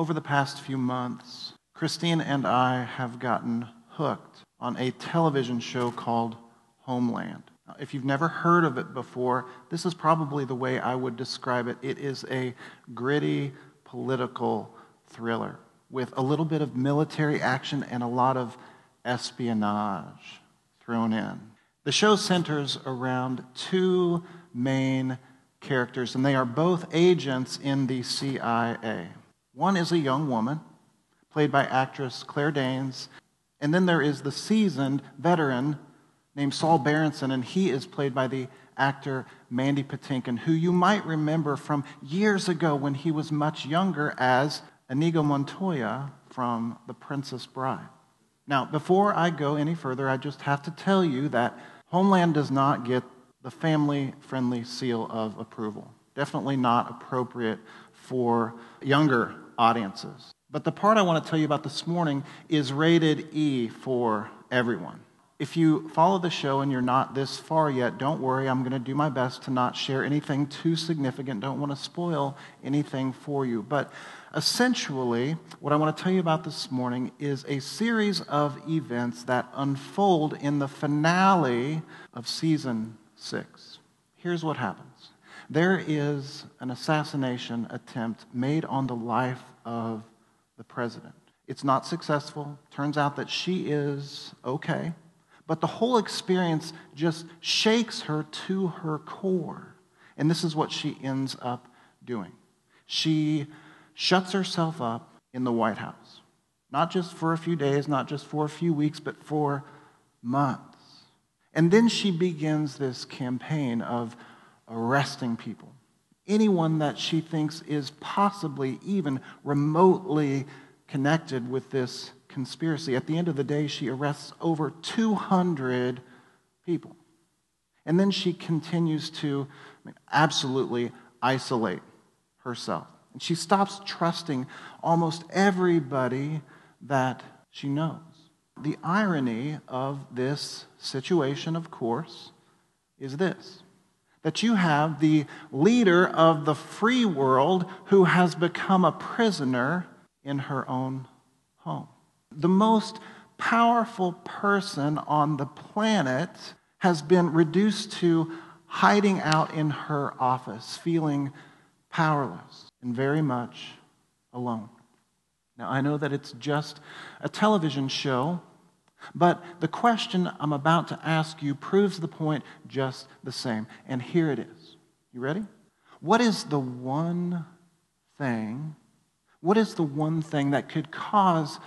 Over the past few months, Christine and I have gotten hooked on a television show called Homeland. If you've never heard of it before, this is probably the way I would describe it. It is a gritty political thriller with a little bit of military action and a lot of espionage thrown in. The show centers around two main characters, and they are both agents in the CIA. One is a young woman, played by actress Claire Danes, and then there is the seasoned veteran named Saul Berenson, and he is played by the actor Mandy Patinkin, who you might remember from years ago when he was much younger as Inigo Montoya from The Princess Bride. Now, before I go any further, I just have to tell you that Homeland does not get the family friendly seal of approval. Definitely not appropriate for younger audiences. But the part I want to tell you about this morning is rated E for everyone. If you follow the show and you're not this far yet, don't worry. I'm going to do my best to not share anything too significant. Don't want to spoil anything for you. But essentially, what I want to tell you about this morning is a series of events that unfold in the finale of season six. Here's what happens there is an assassination attempt made on the life of the president. It's not successful. Turns out that she is okay. But the whole experience just shakes her to her core. And this is what she ends up doing. She shuts herself up in the White House, not just for a few days, not just for a few weeks, but for months. And then she begins this campaign of arresting people. Anyone that she thinks is possibly even remotely connected with this conspiracy. At the end of the day, she arrests over 200 people. And then she continues to absolutely isolate herself. And she stops trusting almost everybody that she knows. The irony of this situation, of course, is this that you have the leader of the free world who has become a prisoner in her own home. The most powerful person on the planet has been reduced to hiding out in her office, feeling powerless and very much alone. Now, I know that it's just a television show, but the question I'm about to ask you proves the point just the same. And here it is. You ready? What is the one thing, what is the one thing that could cause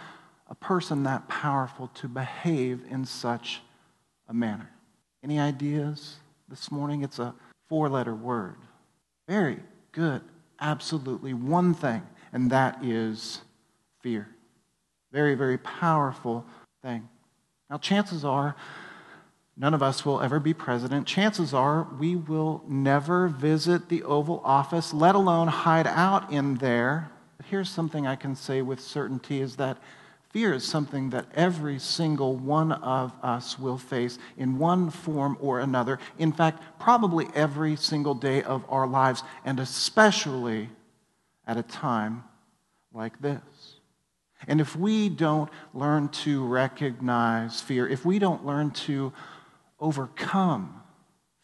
a person that powerful to behave in such a manner. Any ideas this morning? It's a four letter word. Very good. Absolutely. One thing, and that is fear. Very, very powerful thing. Now, chances are none of us will ever be president. Chances are we will never visit the Oval Office, let alone hide out in there. But here's something I can say with certainty is that Fear is something that every single one of us will face in one form or another. In fact, probably every single day of our lives, and especially at a time like this. And if we don't learn to recognize fear, if we don't learn to overcome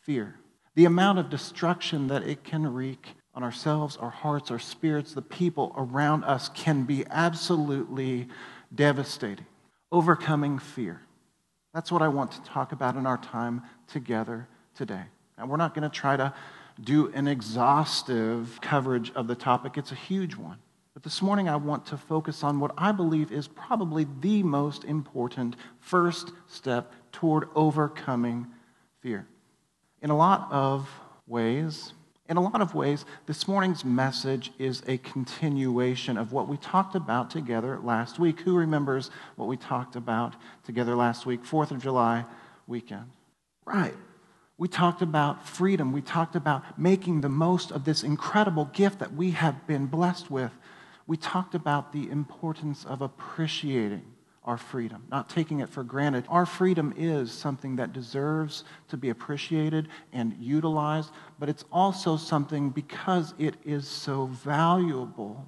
fear, the amount of destruction that it can wreak on ourselves, our hearts, our spirits, the people around us can be absolutely devastating. Overcoming fear. That's what I want to talk about in our time together today. And we're not going to try to do an exhaustive coverage of the topic, it's a huge one. But this morning, I want to focus on what I believe is probably the most important first step toward overcoming fear. In a lot of ways, in a lot of ways, this morning's message is a continuation of what we talked about together last week. Who remembers what we talked about together last week, 4th of July weekend? Right. We talked about freedom. We talked about making the most of this incredible gift that we have been blessed with. We talked about the importance of appreciating our freedom, not taking it for granted. Our freedom is something that deserves to be appreciated and utilized, but it's also something because it is so valuable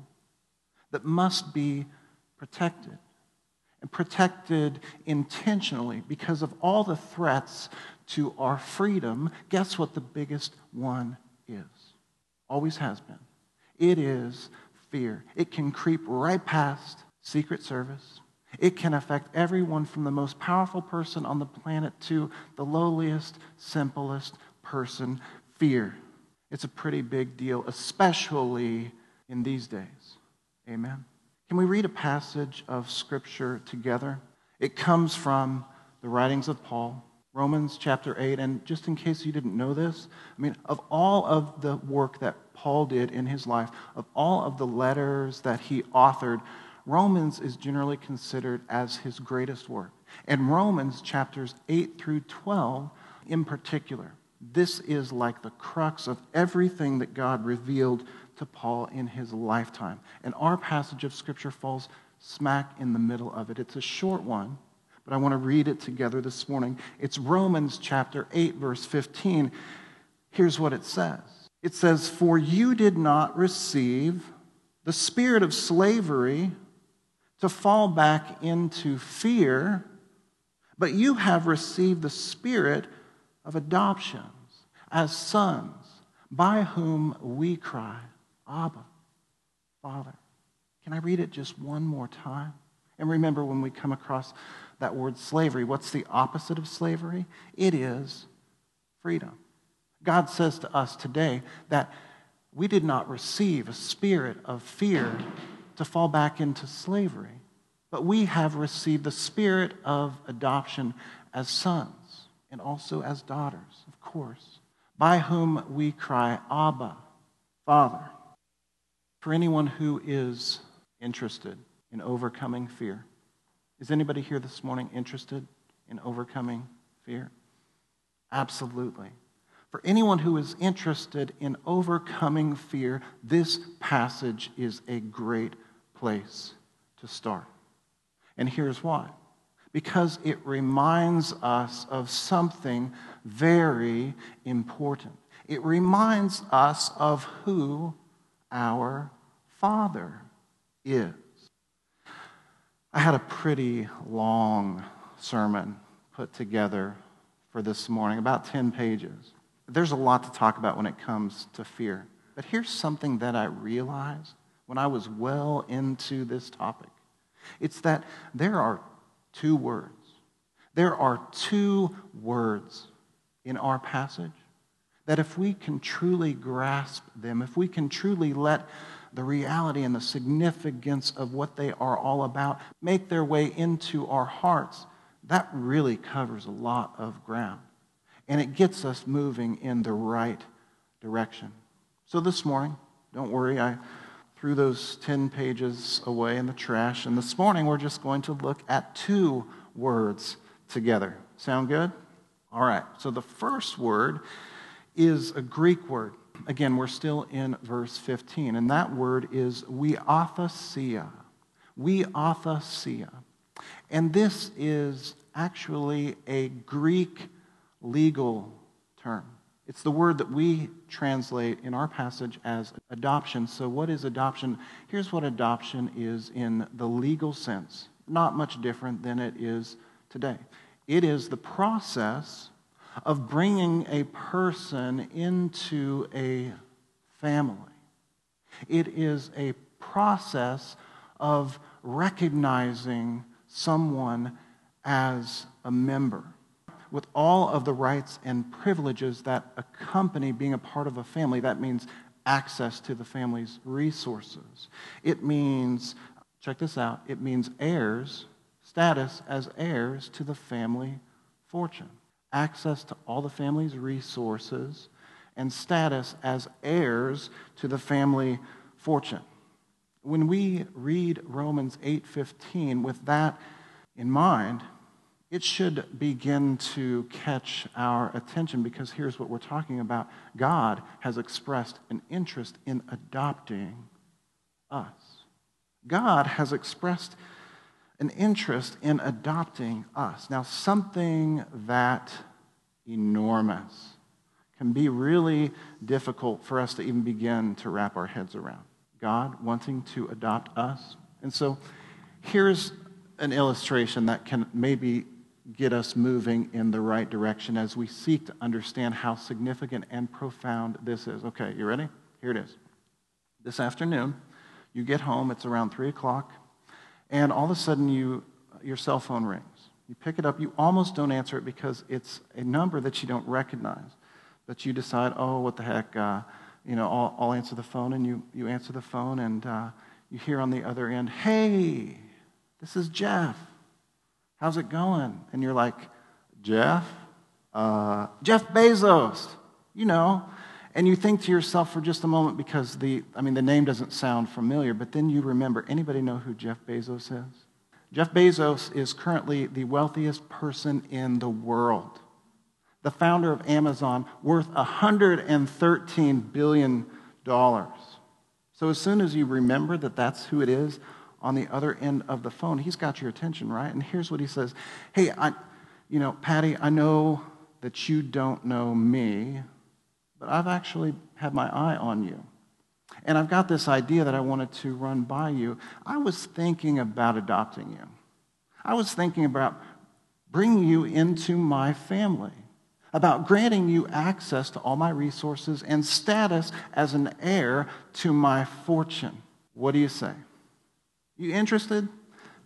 that must be protected. And protected intentionally because of all the threats to our freedom. Guess what the biggest one is? Always has been. It is fear. It can creep right past Secret Service. It can affect everyone from the most powerful person on the planet to the lowliest, simplest person. Fear. It's a pretty big deal, especially in these days. Amen. Can we read a passage of Scripture together? It comes from the writings of Paul, Romans chapter 8. And just in case you didn't know this, I mean, of all of the work that Paul did in his life, of all of the letters that he authored, Romans is generally considered as his greatest work. And Romans chapters 8 through 12 in particular, this is like the crux of everything that God revealed to Paul in his lifetime. And our passage of Scripture falls smack in the middle of it. It's a short one, but I want to read it together this morning. It's Romans chapter 8, verse 15. Here's what it says It says, For you did not receive the spirit of slavery to fall back into fear, but you have received the spirit of adoptions as sons, by whom we cry, Abba, Father. Can I read it just one more time? And remember, when we come across that word slavery, what's the opposite of slavery? It is freedom. God says to us today that we did not receive a spirit of fear to fall back into slavery, but we have received the spirit of adoption as sons and also as daughters, of course, by whom we cry, Abba, Father. For anyone who is interested in overcoming fear, is anybody here this morning interested in overcoming fear? Absolutely. For anyone who is interested in overcoming fear, this passage is a great place to start. And here's why because it reminds us of something very important. It reminds us of who our Father is. I had a pretty long sermon put together for this morning, about 10 pages. There's a lot to talk about when it comes to fear. But here's something that I realized when I was well into this topic it's that there are two words. There are two words in our passage that if we can truly grasp them, if we can truly let the reality and the significance of what they are all about make their way into our hearts, that really covers a lot of ground. And it gets us moving in the right direction. So this morning, don't worry, I threw those 10 pages away in the trash. And this morning, we're just going to look at two words together. Sound good? All right. So the first word is a Greek word. Again, we're still in verse 15, and that word is huiothesia. Huiothesia. And this is actually a Greek legal term. It's the word that we translate in our passage as adoption. So, what is adoption? Here's what adoption is in the legal sense, not much different than it is today. It is the process of bringing a person into a family. It is a process of recognizing someone as a member with all of the rights and privileges that accompany being a part of a family. That means access to the family's resources. It means, check this out, it means heirs, status as heirs to the family fortune access to all the family's resources, and status as heirs to the family fortune. When we read Romans 8:15 with that in mind, it should begin to catch our attention because here's what we're talking about. God has expressed an interest in adopting us. God has expressed an interest in adopting us. Now, something that enormous can be really difficult for us to even begin to wrap our heads around. God wanting to adopt us. And so here's an illustration that can maybe get us moving in the right direction as we seek to understand how significant and profound this is. Okay, you ready? Here it is. This afternoon, you get home, it's around 3 o'clock, and all of a sudden you, your cell phone rings. You pick it up, you almost don't answer it because it's a number that you don't recognize. But you decide, oh, what the heck, uh, you know, I'll, I'll, answer the phone, and you, you answer the phone, and uh, you hear on the other end, hey, this is Jeff. How's it going? And you're like, Jeff? Uh, Jeff Bezos, you know. And you think to yourself for just a moment because the, I mean, the name doesn't sound familiar, but then you remember anybody know who Jeff Bezos is? Jeff Bezos is currently the wealthiest person in the world. The founder of Amazon, worth $113 billion. So as soon as you remember that that's who it is on the other end of the phone, he's got your attention, right? And here's what he says Hey, I, you know, Patty, I know that you don't know me, but I've actually had my eye on you. And I've got this idea that I wanted to run by you. I was thinking about adopting you. I was thinking about bringing you into my family, about granting you access to all my resources and status as an heir to my fortune. What do you say? You interested?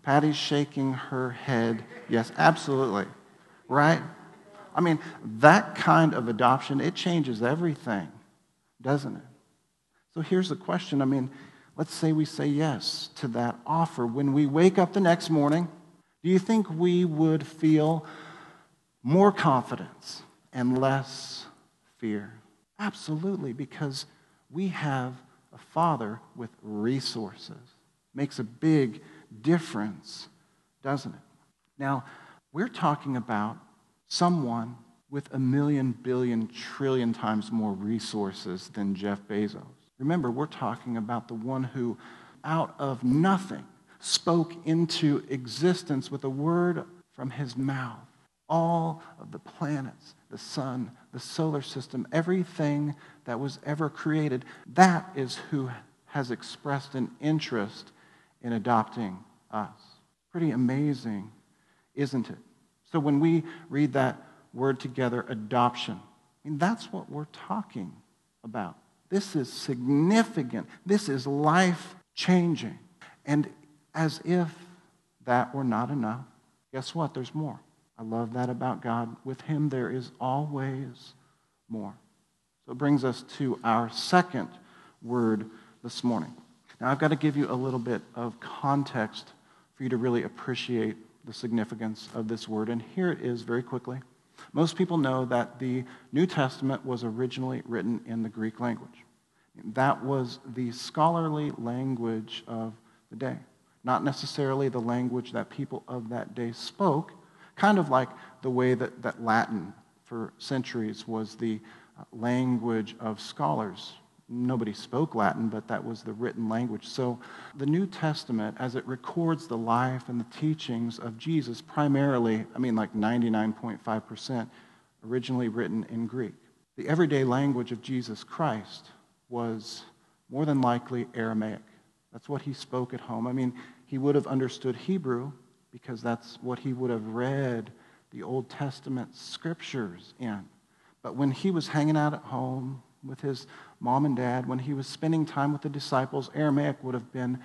Patty's shaking her head. Yes, absolutely. Right? I mean, that kind of adoption, it changes everything, doesn't it? So here's the question. I mean, let's say we say yes to that offer. When we wake up the next morning, do you think we would feel more confidence and less fear? Absolutely, because we have a father with resources. Makes a big difference, doesn't it? Now, we're talking about someone with a million, billion, trillion times more resources than Jeff Bezos. Remember, we're talking about the one who, out of nothing, spoke into existence with a word from his mouth. All of the planets, the sun, the solar system, everything that was ever created, that is who has expressed an interest in adopting us. Pretty amazing, isn't it? So when we read that word together, adoption, I mean, that's what we're talking about. This is significant. This is life changing. And as if that were not enough, guess what? There's more. I love that about God. With Him, there is always more. So it brings us to our second word this morning. Now, I've got to give you a little bit of context for you to really appreciate the significance of this word. And here it is very quickly. Most people know that the New Testament was originally written in the Greek language. That was the scholarly language of the day, not necessarily the language that people of that day spoke, kind of like the way that, that Latin for centuries was the uh, language of scholars. Nobody spoke Latin, but that was the written language. So the New Testament, as it records the life and the teachings of Jesus, primarily, I mean, like 99.5%, originally written in Greek. The everyday language of Jesus Christ was more than likely Aramaic. That's what he spoke at home. I mean, he would have understood Hebrew because that's what he would have read the Old Testament scriptures in. But when he was hanging out at home with his mom and dad, when he was spending time with the disciples, Aramaic would have been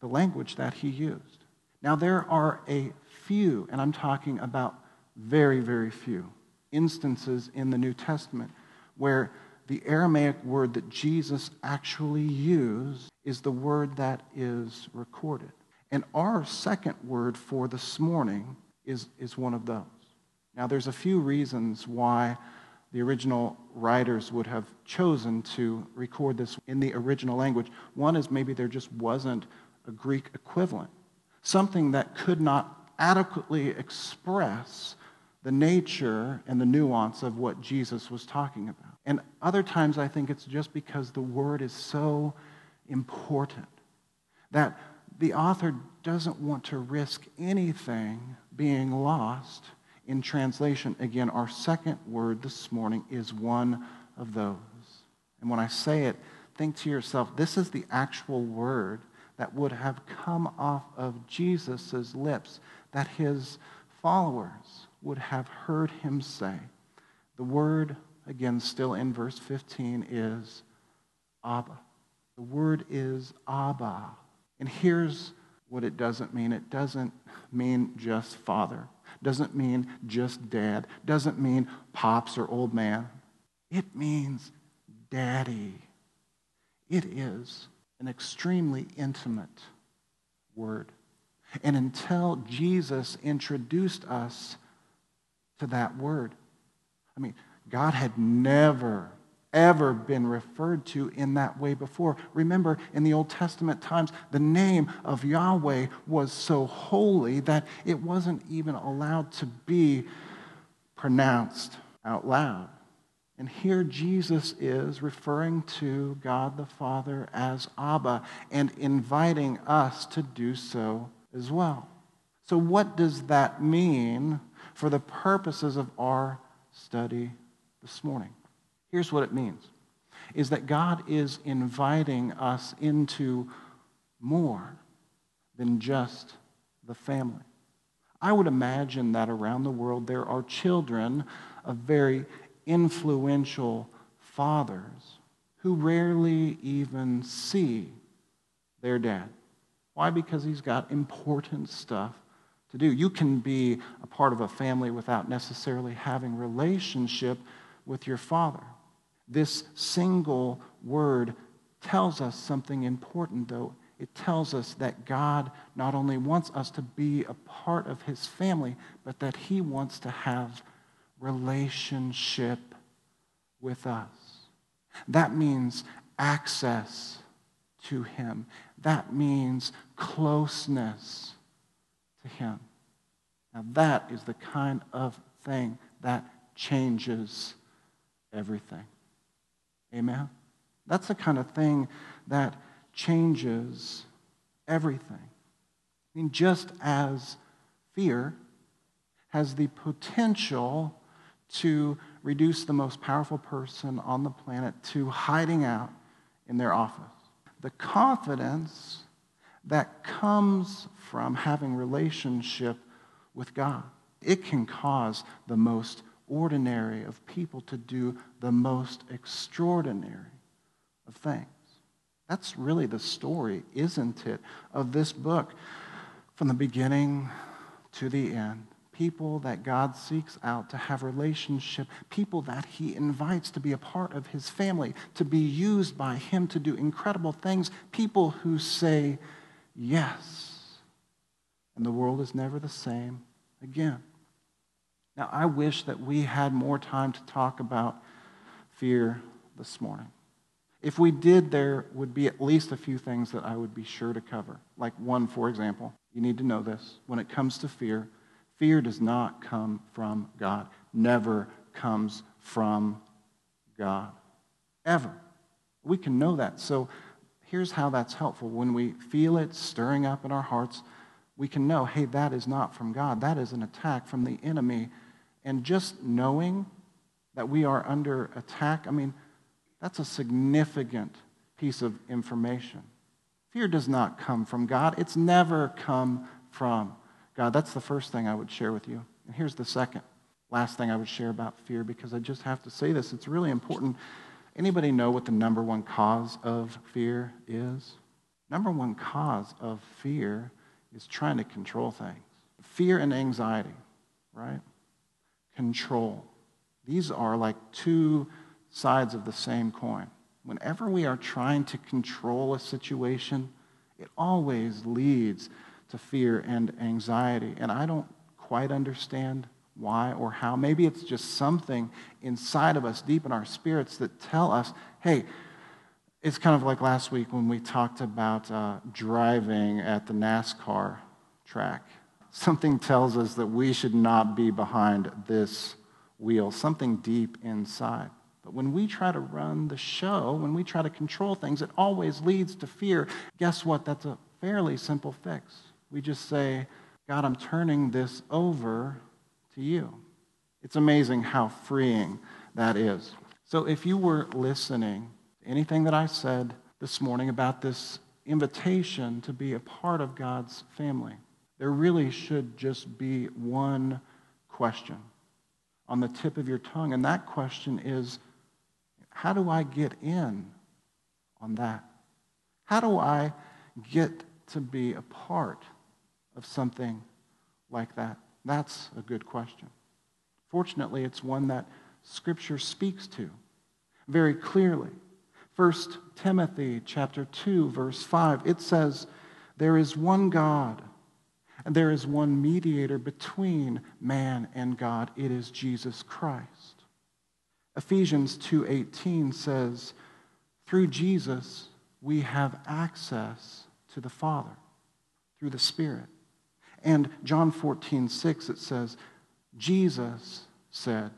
the language that he used. Now, there are a few, and I'm talking about very, very few, instances in the New Testament where the Aramaic word that Jesus actually used is the word that is recorded. And our second word for this morning is, is one of those. Now, there's a few reasons why the original writers would have chosen to record this in the original language. One is maybe there just wasn't a Greek equivalent, something that could not adequately express the nature and the nuance of what Jesus was talking about. And other times, I think it's just because the word is so important that the author doesn't want to risk anything being lost in translation. Again, our second word this morning is one of those. And when I say it, think to yourself, this is the actual word that would have come off of Jesus' lips, that his followers would have heard him say. The word, again, still in verse 15, is Abba. The word is Abba. And here's what it doesn't mean it doesn't mean just father, doesn't mean just dad, doesn't mean pops or old man. It means daddy. It is an extremely intimate word. And until Jesus introduced us to that word, I mean, God had never, ever been referred to in that way before. Remember, in the Old Testament times, the name of Yahweh was so holy that it wasn't even allowed to be pronounced out loud. And here Jesus is referring to God the Father as Abba and inviting us to do so as well. So, what does that mean for the purposes of our study this morning? Here's what it means is that God is inviting us into more than just the family. I would imagine that around the world there are children of very influential fathers who rarely even see their dad. Why? Because he's got important stuff to do. You can be a part of a family without necessarily having relationship with your father. This single word tells us something important, though. It tells us that God not only wants us to be a part of his family, but that he wants to have relationship with us. That means access to Him. That means closeness to Him. Now, that is the kind of thing that changes everything. Amen? That's the kind of thing that changes everything. I mean, just as fear has the potential to reduce the most powerful person on the planet to hiding out in their office. The confidence that comes from having relationship with God. It can cause the most ordinary of people to do the most extraordinary of things. That's really the story, isn't it, of this book from the beginning to the end people that God seeks out to have relationship, people that he invites to be a part of his family, to be used by him to do incredible things, people who say yes. And the world is never the same again. Now, I wish that we had more time to talk about fear this morning. If we did, there would be at least a few things that I would be sure to cover. Like one, for example, you need to know this. When it comes to fear, Fear does not come from God, never comes from God. Ever. We can know that. So here's how that's helpful. When we feel it stirring up in our hearts, we can know, hey, that is not from God. That is an attack from the enemy. And just knowing that we are under attack, I mean, that's a significant piece of information. Fear does not come from God, it's never come from God, that's the first thing I would share with you. And here's the second, last thing I would share about fear because I just have to say this. It's really important. Anybody know what the number one cause of fear is? Number one cause of fear is trying to control things. Fear and anxiety, right? Control. These are like two sides of the same coin. Whenever we are trying to control a situation, it always leads to fear and anxiety. And I don't quite understand why or how. Maybe it's just something inside of us, deep in our spirits, that tell us, hey, it's kind of like last week when we talked about uh, driving at the NASCAR track. Something tells us that we should not be behind this wheel, something deep inside. But when we try to run the show, when we try to control things, it always leads to fear. Guess what? That's a fairly simple fix. We just say, God, I'm turning this over to you. It's amazing how freeing that is. So if you were listening anything that I said this morning about this invitation to be a part of God's family, there really should just be one question on the tip of your tongue. And that question is how do I get in on that? How do I get to be a part of something like that? That's a good question. Fortunately, it's one that Scripture speaks to very clearly. 1 Timothy chapter 2 verse 5 it says there is one God and there is one mediator between man and God it is Jesus Christ. Ephesians 2:18 says through Jesus we have access to the Father through the Spirit. And John 14:6 it says, Jesus said,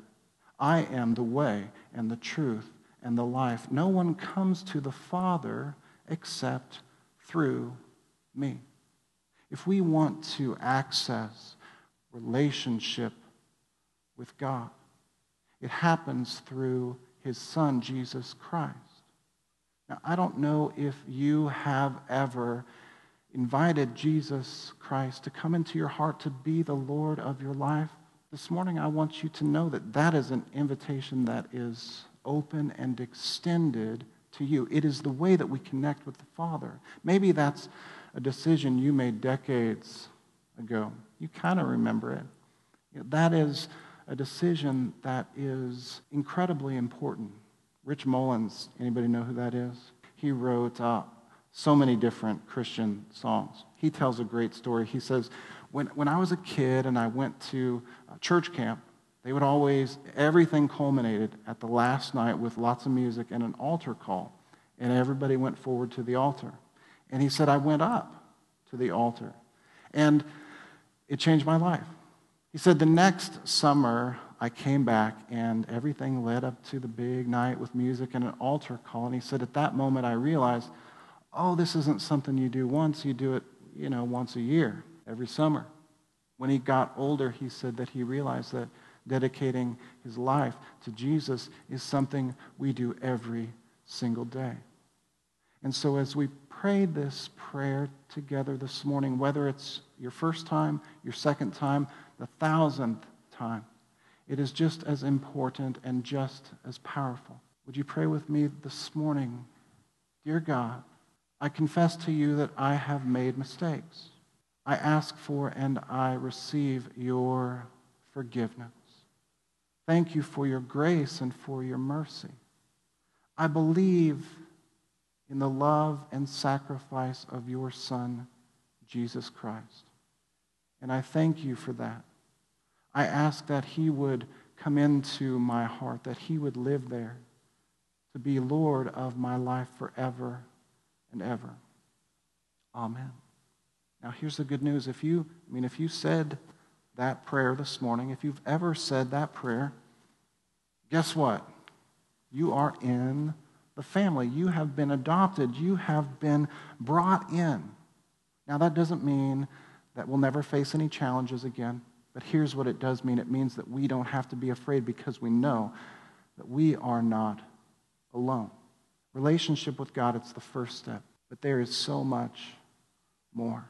I am the way and the truth and the life. No one comes to the Father except through me. If we want to access relationship with God, it happens through his Son, Jesus Christ. Now, I don't know if you have ever invited Jesus Christ to come into your heart to be the Lord of your life. This morning, I want you to know that that is an invitation that is open and extended to you. It is the way that we connect with the Father. Maybe that's a decision you made decades ago. You kind of remember it. That is a decision that is incredibly important. Rich Mullins, anybody know who that is? He wrote uh, so many different Christian songs. He tells a great story. He says, when, when I was a kid and I went to church camp, they would always, everything culminated at the last night with lots of music and an altar call. And everybody went forward to the altar. And he said, I went up to the altar. And it changed my life. He said, the next summer, I came back and everything led up to the big night with music and an altar call. And he said, at that moment, I realized, oh, this isn't something you do once, you do it, you know, once a year, every summer. When he got older, he said that he realized that dedicating his life to Jesus is something we do every single day. And so as we pray this prayer together this morning, whether it's your first time, your second time, the thousandth time, it is just as important and just as powerful. Would you pray with me this morning? Dear God, I confess to you that I have made mistakes. I ask for and I receive your forgiveness. Thank you for your grace and for your mercy. I believe in the love and sacrifice of your Son, Jesus Christ. And I thank you for that. I ask that he would come into my heart, that he would live there to be Lord of my life forever and ever. Amen. Now here's the good news. If you, I mean, if you said that prayer this morning, if you've ever said that prayer, guess what? You are in the family. You have been adopted. You have been brought in. Now, that doesn't mean that we'll never face any challenges again. But here's what it does mean it means that we don't have to be afraid because we know that we are not alone. Relationship with God, it's the first step. But there is so much more.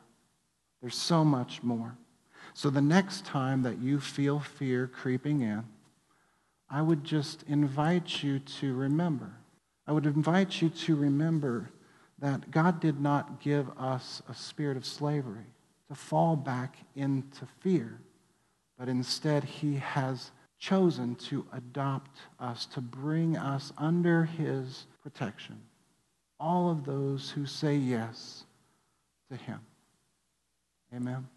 There's so much more. So the next time that you feel fear creeping in, I would just invite you to remember. I would invite you to remember that God did not give us a spirit of slavery to fall back into fear but instead he has chosen to adopt us, to bring us under his protection. All of those who say yes to him. Amen.